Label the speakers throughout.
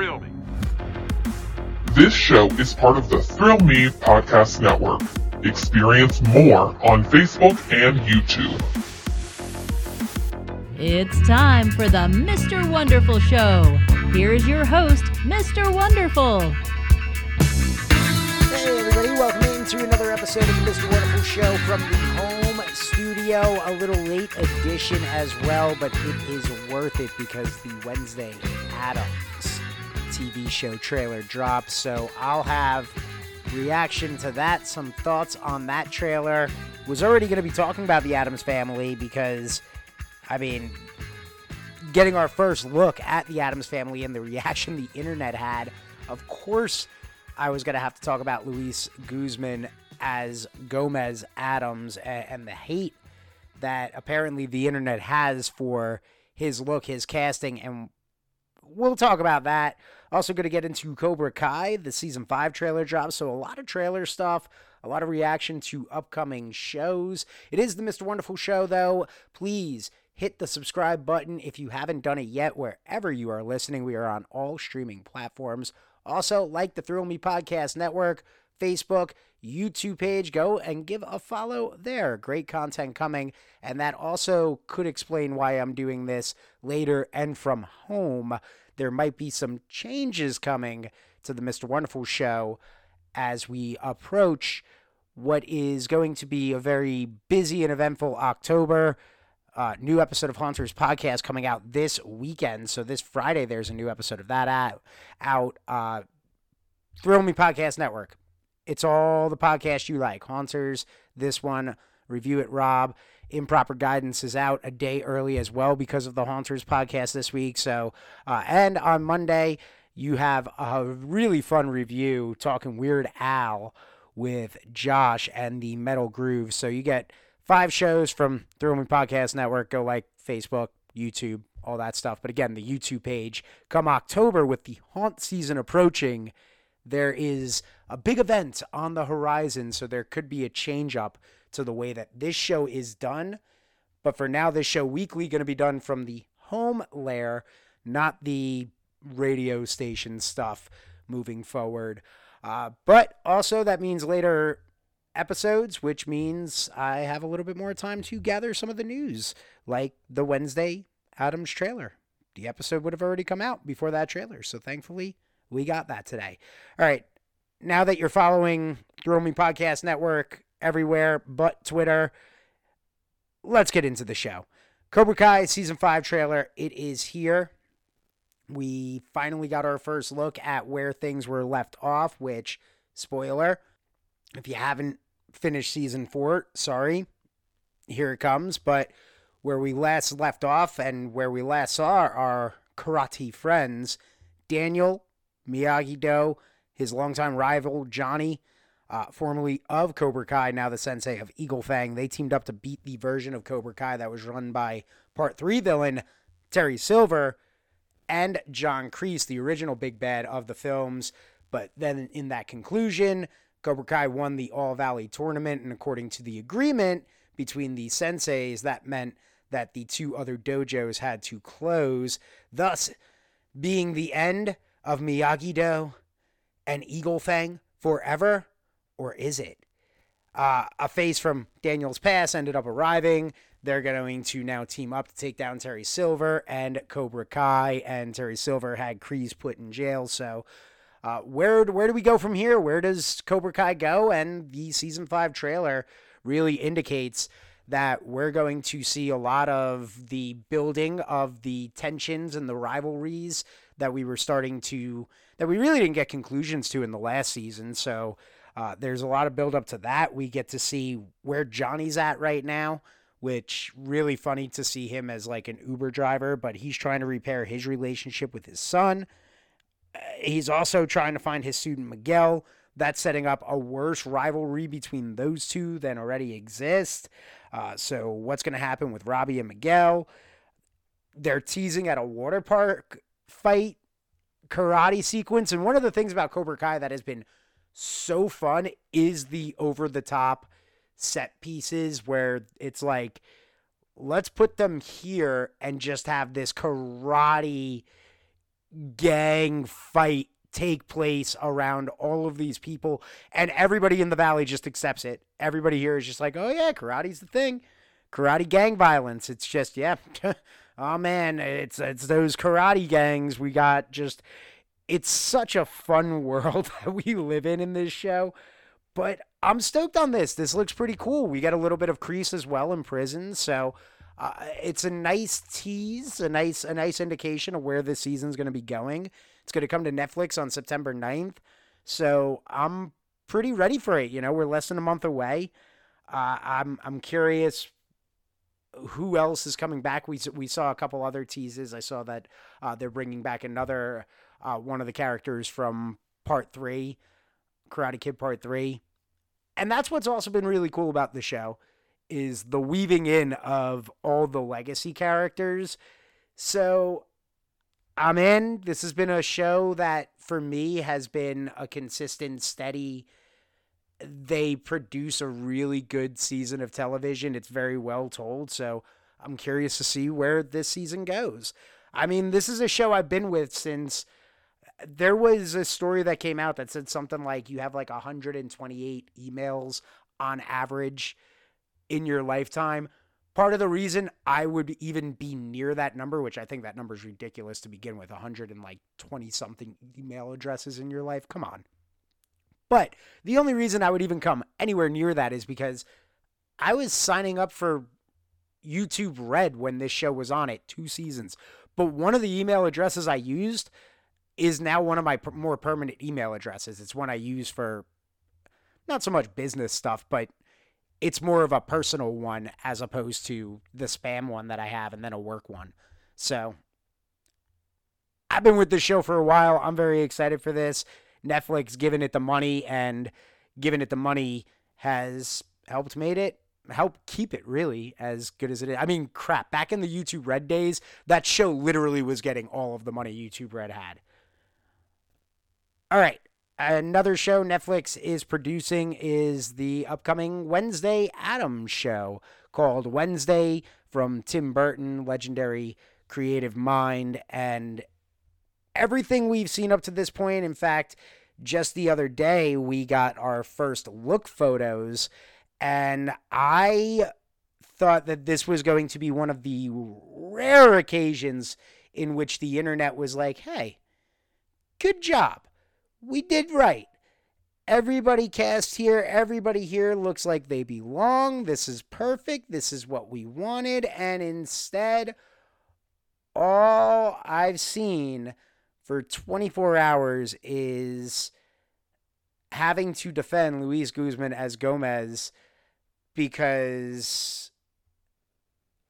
Speaker 1: Thrill Me.
Speaker 2: This show is part of the Thrill Me Podcast Network. Experience more on Facebook and YouTube.
Speaker 3: It's time for the Mr. Wonderful Show. Here's your host, Mr. Wonderful.
Speaker 4: Hey, everybody, welcome into another episode of the Mr. Wonderful Show from the home studio. A little late edition as well, but it is worth it because the Wednesday Addams TV show trailer drops. So I'll have reaction to that, some thoughts on that trailer. Was already going to be talking about the Addams family because, I mean, getting our first look at the Addams family and the reaction the internet had. Of course, I was going to have to talk about Luis Guzman as Gomez Addams and, the hate that apparently the internet has for his look, his casting, and we'll talk about that. Also, going to get into Cobra Kai, the season five trailer drop. So, a lot of trailer stuff, a lot of reaction to upcoming shows. It is the Mr. Wonderful show, though. Please hit the subscribe button if you haven't done it yet, wherever you are listening. We are on all streaming platforms. Also, like the Thrill Me Podcast Network, Facebook, YouTube page. Go and give a follow there. Great content coming. And that also could explain why I'm doing this later and from home. There might be some changes coming to the Mr. Wonderful show as we approach what is going to be a very busy and eventful October. Uh, new episode of Haunters podcast coming out this weekend. So this Friday, there's a new episode of that out. Out. Uh, Thrill Me Podcast Network. It's all the podcasts you like. Haunters, this one, Review It Rob. Improper Guidance is out a day early as well because of the Haunters podcast this week. So, uh, and on Monday, you have a really fun review talking Weird Al with Josh and the Metal Groove. So you get five shows from Me Podcast Network. Go like Facebook, YouTube, all that stuff. But again, the YouTube page. Come October, with the haunt season approaching, there is a big event on the horizon. So there could be a change up to the way that this show is done. But for now, this show weekly going to be done from the home layer, not the radio station stuff moving forward. Uh, but also, that means later episodes, which means I have a little bit more time to gather some of the news, like the Wednesday Addams trailer. The episode would have already come out before that trailer, so thankfully we got that today. All right, now that you're following Thrill Me Podcast Network everywhere but Twitter, let's get into the show. Cobra Kai season five trailer. It is here. We finally got our first look at where things were left off, which, spoiler, if you haven't finished season four, sorry, here it comes. But where we last left off and where we last saw our karate friends, Daniel, Miyagi Do, his longtime rival, Johnny, uh, formerly of Cobra Kai, now the sensei of Eagle Fang, they teamed up to beat the version of Cobra Kai that was run by Part 3 villain Terry Silver and John Kreese, the original big bad of the films. But then in that conclusion, Cobra Kai won the All Valley tournament, and according to the agreement between the senseis, that meant that the two other dojos had to close, thus being the end of Miyagi Do and Eagle Fang forever, or is it? Uh, a face from Daniel's past ended up arriving. They're going to now team up to take down Terry Silver and Cobra Kai, and Terry Silver had Kreese put in jail. So uh, where where do we go from here? Where does Cobra Kai go? And the season five trailer really indicates that we're going to see a lot of the building of the tensions and the rivalries that we were starting to that we really didn't get conclusions to in the last season. So uh, there's a lot of build up to that. We get to see where Johnny's at right now, which really funny to see him as like an Uber driver, but he's trying to repair his relationship with his son he's also trying to find his student Miguel. That's setting up a worse rivalry between those two than already exists. Uh, so, what's going to happen with Robbie and Miguel? They're teasing at a water park fight karate sequence. And one of the things about Cobra Kai that has been so fun is the over the top set pieces where it's like, let's put them here and just have this karate gang fight take place around all of these people. And everybody in the valley just accepts it. Everybody here is just like oh yeah karate's the thing. Karate gang violence. It's just yeah oh man it's it's those karate gangs we got just it's such a fun world that we live in in this show but i'm stoked on this this looks pretty cool we get a little bit of Kreese as well in prison so uh, it's a nice tease a nice a nice indication of where this season's going to be going it's going to come to Netflix on September 9th. So I'm pretty ready for it. You know, we're less than a month away. Uh, I'm I'm curious who else is coming back. We we saw a couple other teases. I saw that uh, they're bringing back another uh, one of the characters from Part Three, Karate Kid Part Three, and that's what's also been really cool about the show is the weaving in of all the legacy characters. So I'm in. This has been a show that for me has been a consistent, steady. They produce a really good season of television. It's very well told. So I'm curious to see where this season goes. I mean, this is a show I've been with since there was a story that came out that said something like you have like 128 emails on average in your lifetime part of the reason I would even be near that number, which I think that number is ridiculous to begin with, 120 something email addresses in your life. Come on. But the only reason I would even come anywhere near that is because I was signing up for YouTube Red when this show was on it, two seasons. But one of the email addresses I used is now one of my more permanent email addresses. It's one I use for not so much business stuff, but it's more of a personal one as opposed to the spam one that I have and then a work one. So I've been with the show for a while. I'm very excited for this. Netflix giving it the money and giving it the money has helped made it help keep it really as good as it is. I mean, crap, back in the YouTube Red days, that show literally was getting all of the money YouTube Red had. All right, Another show Netflix is producing is the upcoming Wednesday Addams show called Wednesday from Tim Burton, legendary creative mind, and everything we've seen up to this point. In fact, just the other day, we got our first look photos, and I thought that this was going to be one of the rare occasions in which the internet was like, hey, good job we did right. Everybody cast here, everybody here looks like they belong. This is perfect. This is what we wanted. And instead, all I've seen for 24 hours is having to defend Luis Guzman as Gomez because,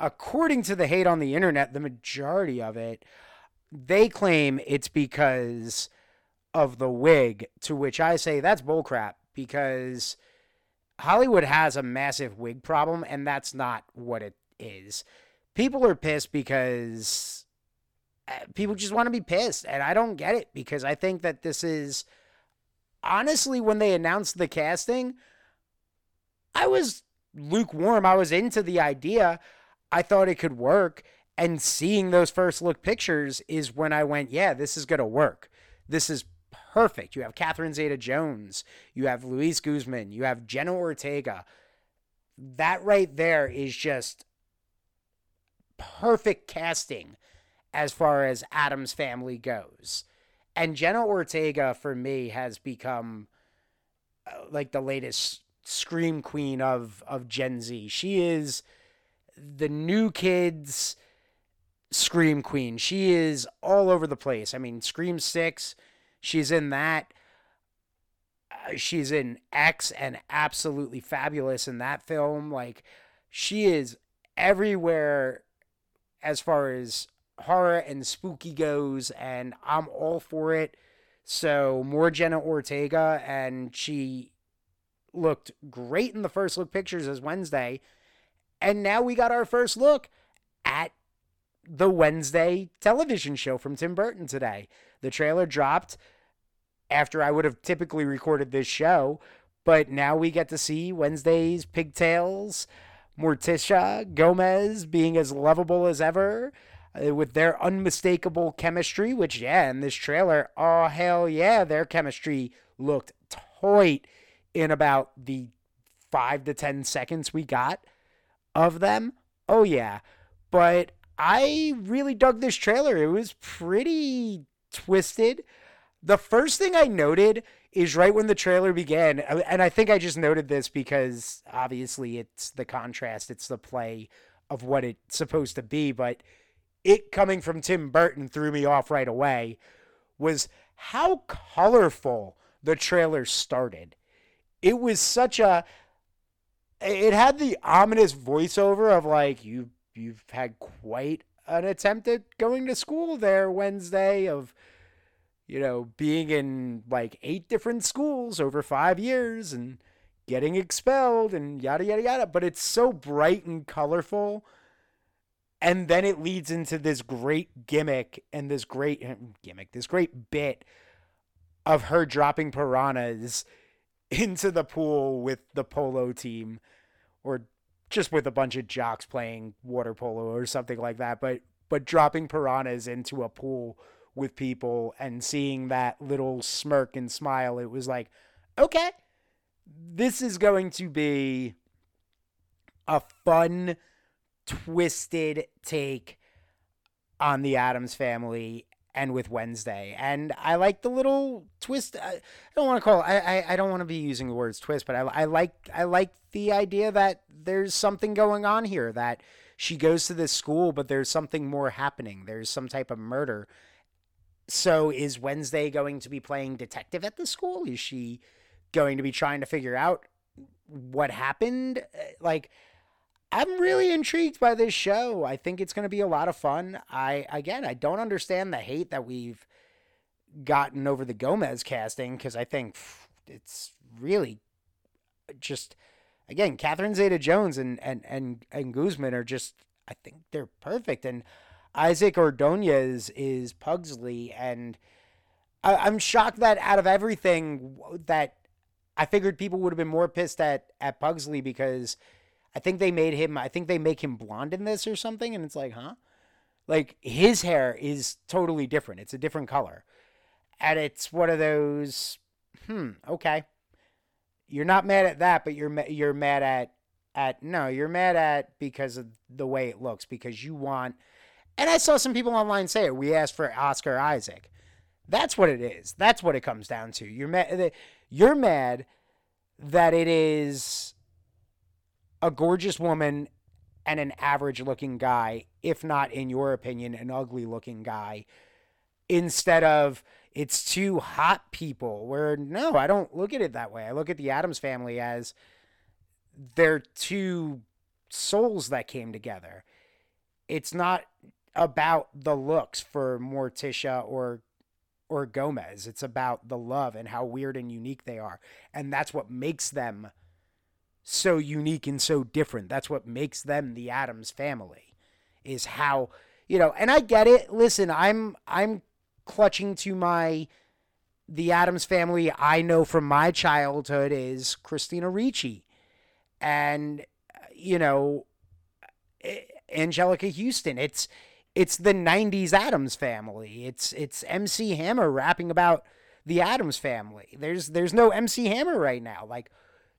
Speaker 4: according to the hate on the internet, the majority of it, they claim it's because of the wig, to which I say that's bullcrap because Hollywood has a massive wig problem, and that's not what it is. People are pissed because Uh, people just want to be pissed, and I don't get it because I think that this is honestly when they announced the casting, I was lukewarm. I was into the idea. I thought it could work. And seeing those first look pictures is when I went, yeah, this is going to work. This is perfect. You have Catherine Zeta Jones, you have Luis Guzman, you have Jenna Ortega. That right there is just perfect casting as far as Addams family goes. And Jenna Ortega, for me, has become uh, like the latest scream queen of, of Gen Z. She is the new kids' scream queen. She is all over the place. I mean, Scream 6 She's in that. Uh, she's in X and absolutely fabulous in that film. Like, she is everywhere as far as horror and spooky goes, and I'm all for it. So, more Jenna Ortega, and she looked great in the first look pictures as Wednesday. And now we got our first look at the Wednesday television show from Tim Burton today. The trailer dropped after I would have typically recorded this show, but now we get to see Wednesday's pigtails, Morticia, Gomez being as lovable as ever. Uh, with their unmistakable chemistry, which, yeah, in this trailer, oh, hell yeah, their chemistry looked tight in about the five to 10 seconds we got of them. Oh, yeah. But I really dug this trailer. It was pretty twisted. The first thing I noted is right when the trailer began, uh, and I think I just noted this because obviously it's the contrast, it's the play of what it's supposed to be, but it coming from Tim Burton threw me off right away was how colorful the trailer started. It was such a it had the ominous voiceover of like you you've had quite an attempt at going to school there Wednesday of you know being in like eight different schools over 5 years and getting expelled and yada yada yada but it's so bright and colorful and then it leads into this great gimmick and this great eh, gimmick this great bit of her dropping piranhas into the pool with the polo team or just with a bunch of jocks playing water polo or something like that but but dropping piranhas into a pool with people and seeing that little smirk and smile it was like okay this is going to be a fun twisted take on the Addams family and with Wednesday. And I like the little twist. I don't want to call. It, I, I I don't want to be using the words twist, but I I like I like the idea that there's something going on here. That she goes to this school, but there's something more happening. There's some type of murder. So is Wednesday going to be playing detective at the school? Is she going to be trying to figure out what happened? Like I'm really intrigued by this show. I think it's going to be a lot of fun. I again, I don't understand the hate that we've gotten over the Gomez casting because I think it's really just again Catherine Zeta-Jones and and and and Guzman are just I think they're perfect and Isaac Ordonez is Pugsley and I, I'm shocked that out of everything that I figured people would have been more pissed at at Pugsley because I think they made him. I think they make him blonde in this or something, and it's like, huh? Like his hair is totally different. It's a different color, and it's one of those. Hmm. Okay. You're not mad at that, but you're you're mad at at no. You're mad at because of the way it looks because you want. And I saw some people online say it. We asked for Oscar Isaac. That's what it is. That's what it comes down to. You're mad. You're mad that it is a gorgeous woman and an average looking guy, if not, in your opinion, an ugly looking guy, instead of it's two hot people. Where no, I don't look at it that way. I look at the Addams family as they're two souls that came together. It's not about the looks for Morticia or or Gomez. It's about the love and how weird and unique they are. And that's what makes them so unique and so different. That's what makes them the Addams family. Is how, you know, and I get it. Listen, I'm I'm clutching to my the Addams family I know from my childhood is Christina Ricci and you know Anjelica Huston. It's it's the 90s Addams family. It's it's MC Hammer rapping about the Addams family. There's there's no MC Hammer right now. Like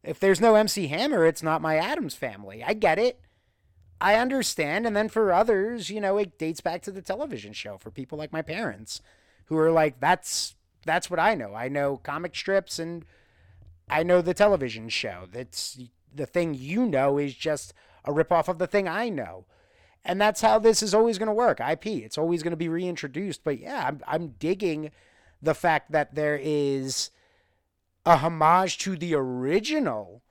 Speaker 4: if there's no MC Hammer, it's not my Addams family. I get it. I understand. And then for others, you know, it dates back to the television show for people like my parents who are like, that's that's what I know. I know comic strips and I know the television show. That's the thing you know is just a ripoff of the thing I know. And that's how this is always going to work. IP. It's always going to be reintroduced. But yeah, I'm, I'm digging the fact that there is a homage to the original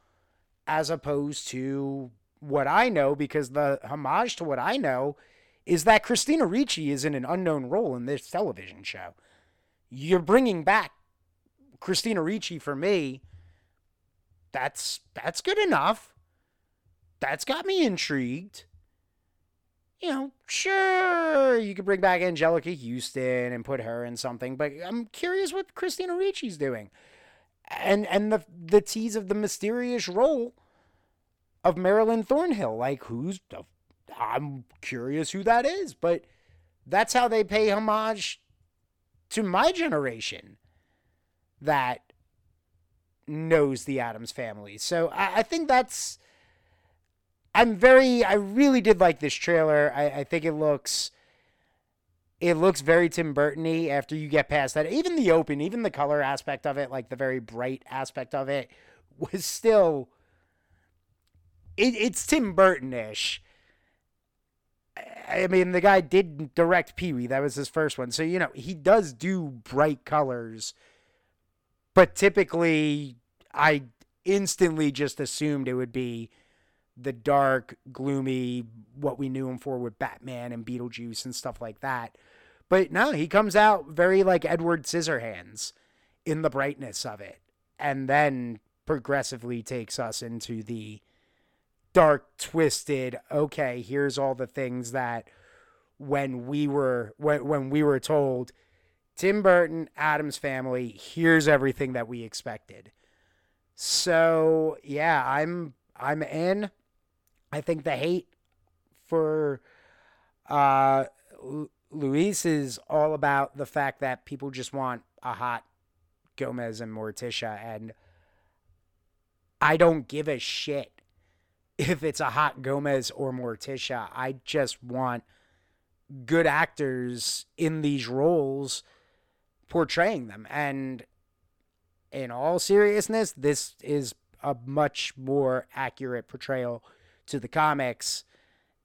Speaker 4: as opposed to what I know, because the homage to what I know is that Christina Ricci is in an unknown role in this television show. You're bringing back Christina Ricci for me. That's that's good enough. That's got me intrigued. You know, sure, you could bring back Anjelica Huston and put her in something, but I'm curious what Christina Ricci's doing and and the the tease of the mysterious role of Marilyn Thornhill. Like who's I'm curious who that is, but that's how they pay homage to my generation that knows the Addams family. So I, I think that's. I'm very. I really did like this trailer. I, I think it looks. It looks very Tim Burton-y after you get past that. Even the open, even the color aspect of it, like the very bright aspect of it, was still. It, it's Tim Burton-ish. I mean, the guy did direct Pee Wee. That was his first one. So, you know, he does do bright colors. But typically, I instantly just assumed it would be the dark, gloomy, what we knew him for with Batman and Beetlejuice and stuff like that. But no, he comes out very like Edward Scissorhands in the brightness of it. And then progressively takes us into the dark, twisted, okay, here's all the things that when we were when, when we were told Tim Burton, Addams family, here's everything that we expected. So yeah, I'm I'm in. I think the hate for uh, Luis is all about the fact that people just want a hot Gomez and Morticia, and I don't give a shit if it's a hot Gomez or Morticia. I just want good actors in these roles portraying them. And in all seriousness, this is a much more accurate portrayal to the comics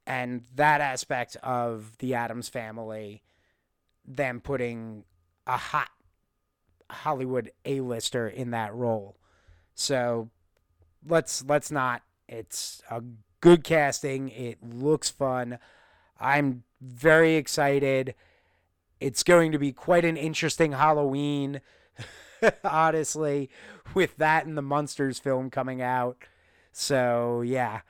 Speaker 4: and that aspect of the Addams family them putting a hot Hollywood A-lister in that role. So let's let's not it's a good casting. It looks fun. I'm very excited. It's going to be quite an interesting Halloween. honestly, with that and the Munsters film coming out. So, yeah.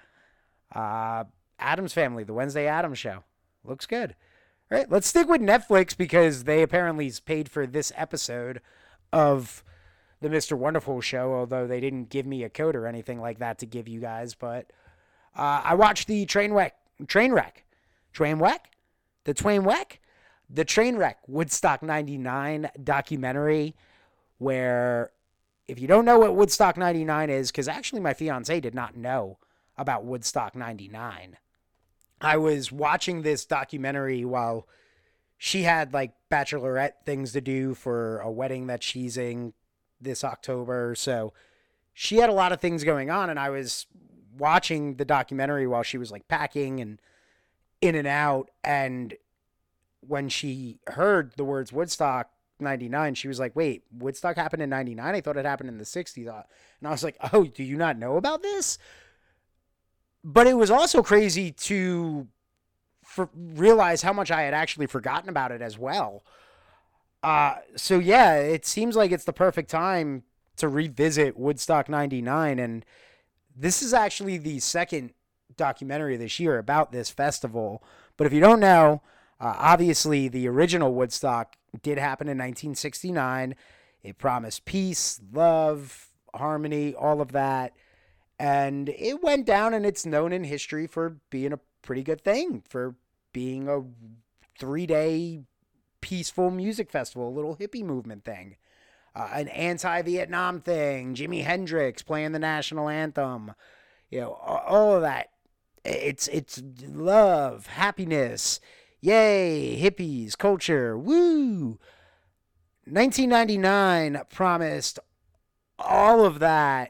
Speaker 4: Uh, Addams Family, the Wednesday Addams Show. Looks good. All right, let's stick with Netflix because they apparently paid for this episode of the Mr. Wonderful show, although they didn't give me a code or anything like that to give you guys. But uh, I watched the train wreck, train wreck, train wreck, the train wreck, the train wreck Woodstock 99 documentary where if you don't know what Woodstock 99 is, because actually my fiance did not know about Woodstock 99. I was watching this documentary while she had like bachelorette things to do for a wedding that she's in this October. So she had a lot of things going on, and I was watching the documentary while she was like packing and in and out. And when she heard the words Woodstock, 99, she was like, wait, Woodstock happened in 99? I thought it happened in the 60s. Uh, and I was like, oh, do you not know about this? But it was also crazy to for, realize how much I had actually forgotten about it as well. Uh, so, yeah, it seems like it's the perfect time to revisit Woodstock 99. And this is actually the second documentary this year about this festival. But if you don't know, uh, obviously, the original Woodstock did happen in 1969. It promised peace, love, harmony, all of that. And it went down, and it's known in history for being a pretty good thing, for being a three day peaceful music festival, a little hippie movement thing, uh, an anti Vietnam thing, Jimi Hendrix playing the national anthem, you know, all of that. It's, it's love, happiness Yay, hippies, culture, woo. 1999 promised all of that,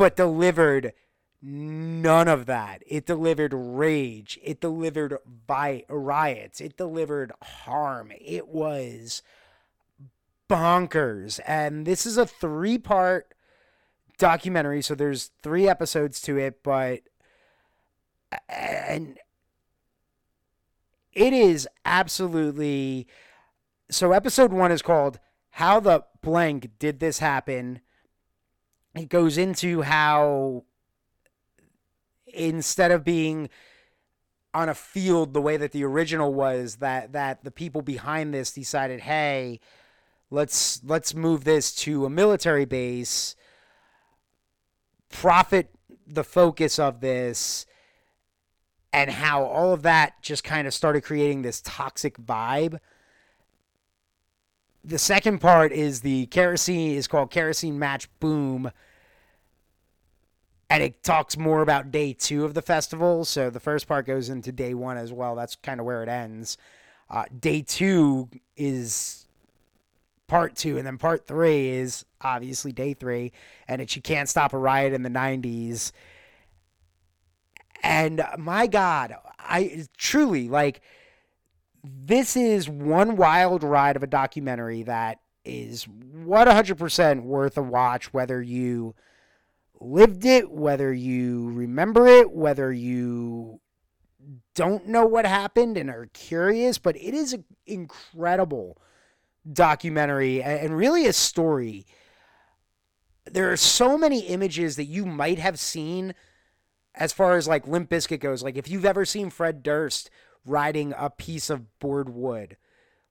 Speaker 4: but delivered none of that. It delivered rage. It delivered vi- riots. It delivered harm. It was bonkers. And this is a three part documentary. So there's three episodes to it, but. And it is absolutely so episode one is called how the blank did this happen it goes into how instead of being on a field the way that the original was that that the people behind this decided hey let's let's move this to a military base profit the focus of this and how all of that just kind of started creating this toxic vibe. The second part is the kerosene is called Kerosene Match Boom. And it talks more about day two of the festival. So the first part goes into day one as well. That's kind of where it ends. Uh, day two is part two, and then part three is obviously day three, and it's you can't stop a riot in the '90s. And my God, I truly like this is one wild ride of a documentary that is 100% worth a watch, whether you lived it, whether you remember it, whether you don't know what happened and are curious, but it is an incredible documentary and really a story. There are so many images that you might have seen as far as like Limp Bizkit goes. Like if you've ever seen Fred Durst riding a piece of board wood,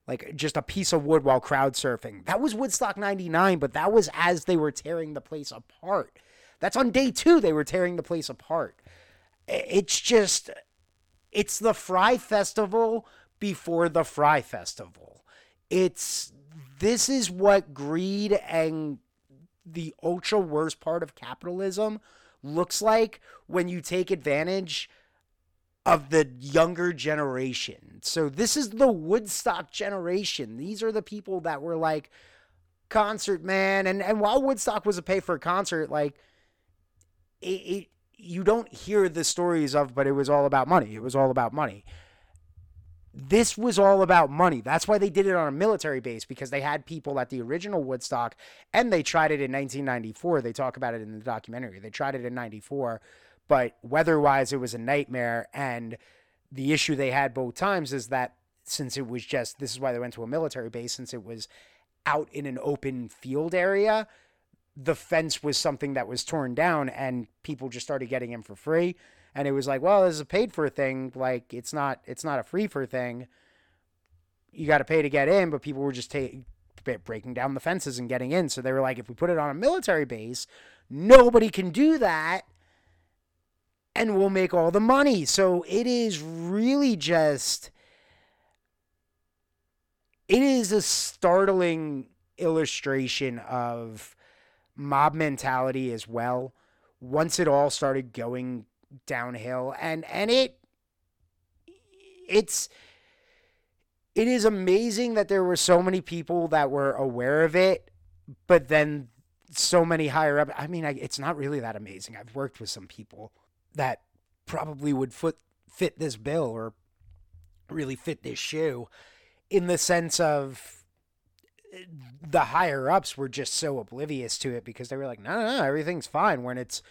Speaker 4: like just a piece of wood while crowd surfing, that was Woodstock 99, but that was as they were tearing the place apart. That's on day two, they were tearing the place apart. It's just it's the Fyre Festival before the Fyre Festival. It's this is what greed and the ultra worst part of capitalism looks like when you take advantage of the younger generation. So this is the Woodstock generation. These are the people that were like concert man and and while Woodstock was a pay for a concert like it, it you don't hear the stories of, but it was all about money. It was all about money. This was all about money. That's why they did it on a military base because they had people at the original Woodstock and they tried it in 1994. They talk about it in the documentary. They tried it in 94, but weather wise, it was a nightmare. And the issue they had both times is that since it was just, this is why they went to a military base, since it was out in an open field area, the fence was something that was torn down and people just started getting in for free. And it was like well this is a paid for thing. Like it's not it's not a free for thing. You got to pay to get in but people were just ta- breaking down the fences and getting in. So they were like if we put it on a military base nobody can do that and we'll make all the money. So it is really just it is a startling illustration of mob mentality as well once it all started going downhill. And and it it's it is amazing that there were so many people that were aware of it but then so many higher up i mean I, it's not really that amazing. I've worked with some people that probably would foot, fit this bill or really fit this shoe in the sense of eh, the higher ups were just so oblivious to it because they were like, no, no, no, everything's fine. When it's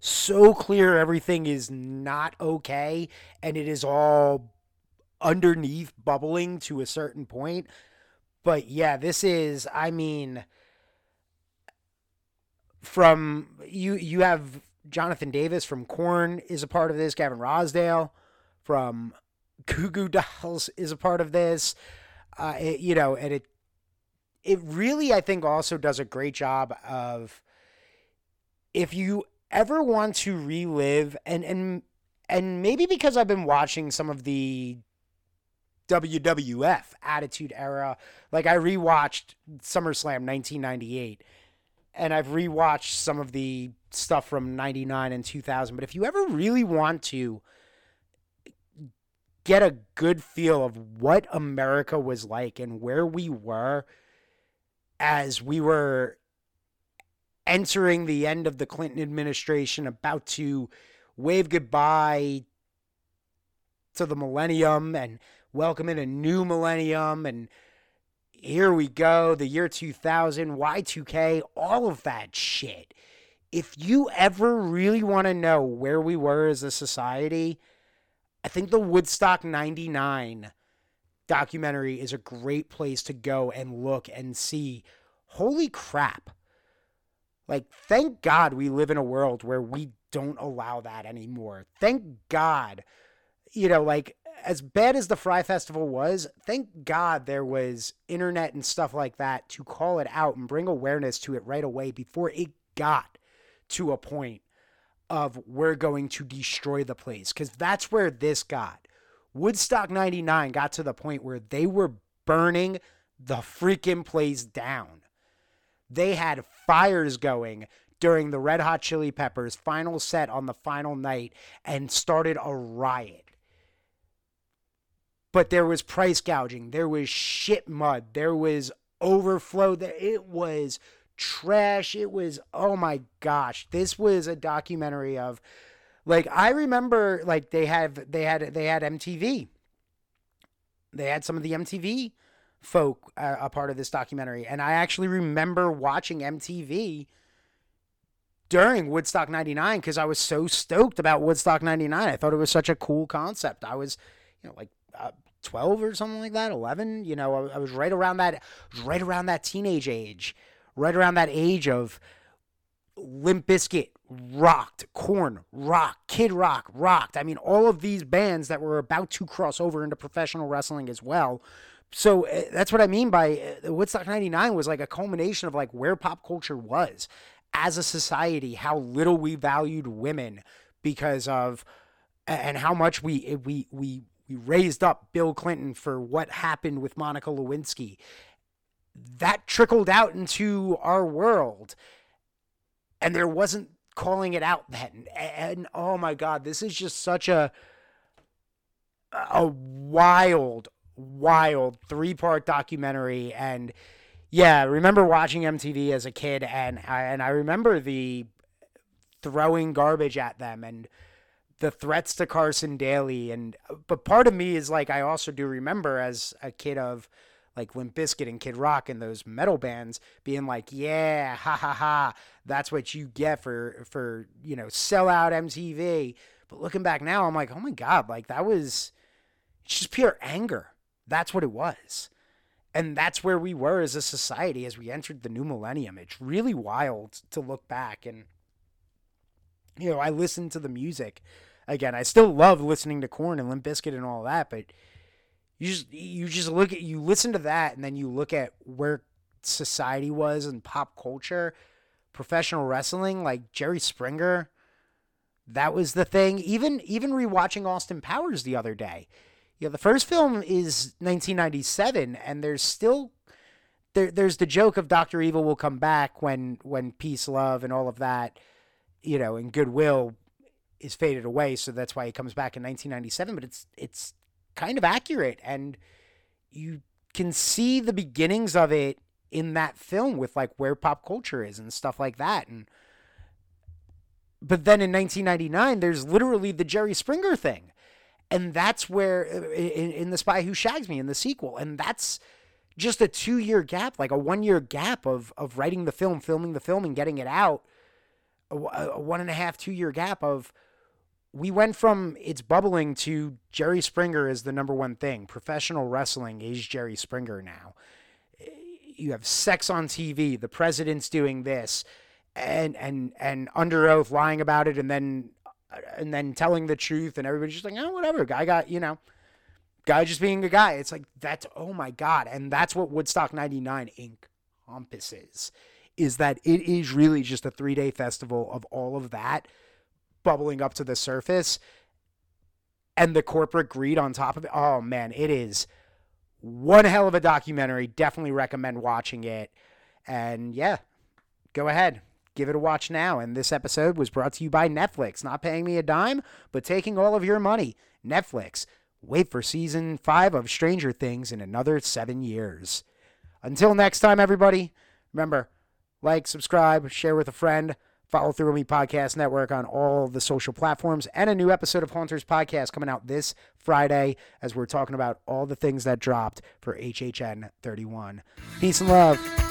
Speaker 4: so clear everything is not okay and it is all underneath bubbling to a certain point. But yeah, this is, I mean, from you, you have Jonathan Davis from Korn is a part of this, Gavin Rossdale from Goo Goo Dolls is a part of this. Uh, it, you know, and it it really, I think, also does a great job of if you ever want to relive and and and maybe because I've been watching some of the WWF Attitude Era, like I rewatched SummerSlam 1998 and I've rewatched some of the stuff from 99 and 2000, but if you ever really want to get a good feel of what America was like and where we were as we were entering the end of the Clinton administration, about to wave goodbye to the millennium and welcome in a new millennium. And here we go, the year 2000, Y2K, all of that shit. If you ever really want to know where we were as a society, I think the Woodstock 99 documentary is a great place to go and look and see holy crap. Like, thank God we live in a world where we don't allow that anymore. Thank God, you know, like, as bad as the Fyre Festival was, thank God there was internet and stuff like that to call it out and bring awareness to it right away before it got to a point of we're going to destroy the place because that's where this got. Woodstock 99 got to the point where they were burning the freaking place down. They had fires going during the Red Hot Chili Peppers final set on the final night and started a riot. But there was price gouging, there was shit mud, there was overflow, there it was trash. It was oh my gosh. This was a documentary of like I remember like they have they had they had MTV. They had some of the MTV folk uh, a part of this documentary and I actually remember watching MTV during Woodstock 99 cuz I was so stoked about Woodstock 99. I thought it was such a cool concept. I was you know like uh, 12 or something like that, 11, you know, I, I was right around that right around that teenage age right around that age of Limp Bizkit rocked, Korn rock Kid Rock rocked. I mean, all of these bands that were about to cross over into professional wrestling as well. So uh, that's what I mean by uh, Woodstock 99 was like a culmination of like where pop culture was as a society, how little we valued women because of and how much we we we we raised up Bill Clinton for what happened with Monica Lewinsky. That trickled out into our world and there wasn't calling it out then. And, and oh my god this is just such a a wild wild three part documentary. And yeah I remember watching mtv as a kid and I, and i remember the throwing garbage at them and the threats to carson daly and but part of me is like i also do remember as a kid of like Limp Bizkit and Kid Rock and those metal bands being like, yeah, ha ha ha, that's what you get for for you know sell out MTV. But looking back now, I'm like, oh my god, like that was it's just pure anger. That's what it was. And that's where we were as a society as we entered the new millennium. It's really wild to look back and you know, I listened to the music. Again, I still love listening to Korn and Limp Bizkit and all that, but you just you just look at you listen to that and then you look at where society was and pop culture professional wrestling like jerry springer that was the thing. Even even rewatching austin powers the other day. You know the first film is 1997 and there's still there, there's the joke of dr evil will come back when when peace love and all of that you know and goodwill is faded away so that's why he comes back in 1997 but it's it's kind of accurate and you can see the beginnings of it in that film with like where pop culture is and stuff like that and but then in 1999 there's literally the Jerry Springer thing and that's where uh, in, in the spy who shags me in the sequel and that's just a two year gap like a one year gap of of writing the film filming the film and getting it out a, a one and a half two year gap of we went from it's bubbling to Jerry Springer is the number one thing. Professional wrestling is Jerry Springer now. You have sex on TV. The president's doing this, and and and under oath lying about it, and then and then telling the truth, and everybody's just like, oh, whatever. Guy got you know, guy just being a guy. It's like that's oh my god, and that's what Woodstock '99 encompasses. Is that it is really just a three day festival of all of that bubbling up to the surface and the corporate greed on top of it. Oh man, it is one hell of a documentary. Definitely recommend watching it. And yeah, go ahead. Give it a watch now. And this episode was brought to you by Netflix. Not paying me a dime, but taking all of your money. Netflix. Wait for season five of Stranger Things in another seven years. Until next time, everybody, remember like, subscribe, share with a friend. Follow Thrill Me Podcast Network on all the social platforms and a new episode of Haunters Podcast coming out this Friday as we're talking about all the things that dropped for HHN 31. Peace and love.